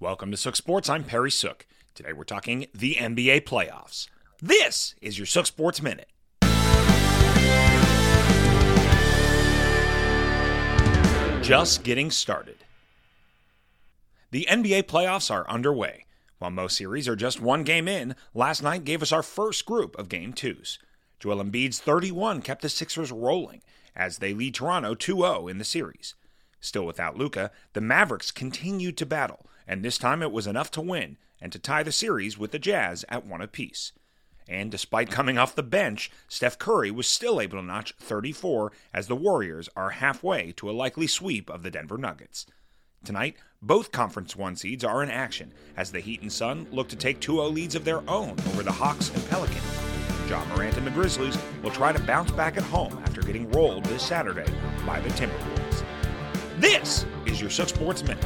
Welcome to Sook Sports. I'm Perry Sook. Today we're talking the NBA playoffs. This is your Sook Sports Minute. Just getting started. The NBA playoffs are underway. While most series are just one game in, last night gave us our first group of game twos. Joel Embiid's 31 kept the Sixers rolling as they lead Toronto 2 0 in the series. Still without Luka, the Mavericks continued to battle, and this time it was enough to win and to tie the series with the Jazz at one apiece. And despite coming off the bench, Steph Curry was still able to notch 34 as the Warriors are halfway to a likely sweep of the Denver Nuggets. Tonight, both Conference 1 seeds are in action as the Heat and Sun look to take 2 0 leads of their own over the Hawks and Pelicans. Ja Morant and the Grizzlies will try to bounce back at home after getting rolled this Saturday by the Timberwolves. This is your Sook Sports Minute.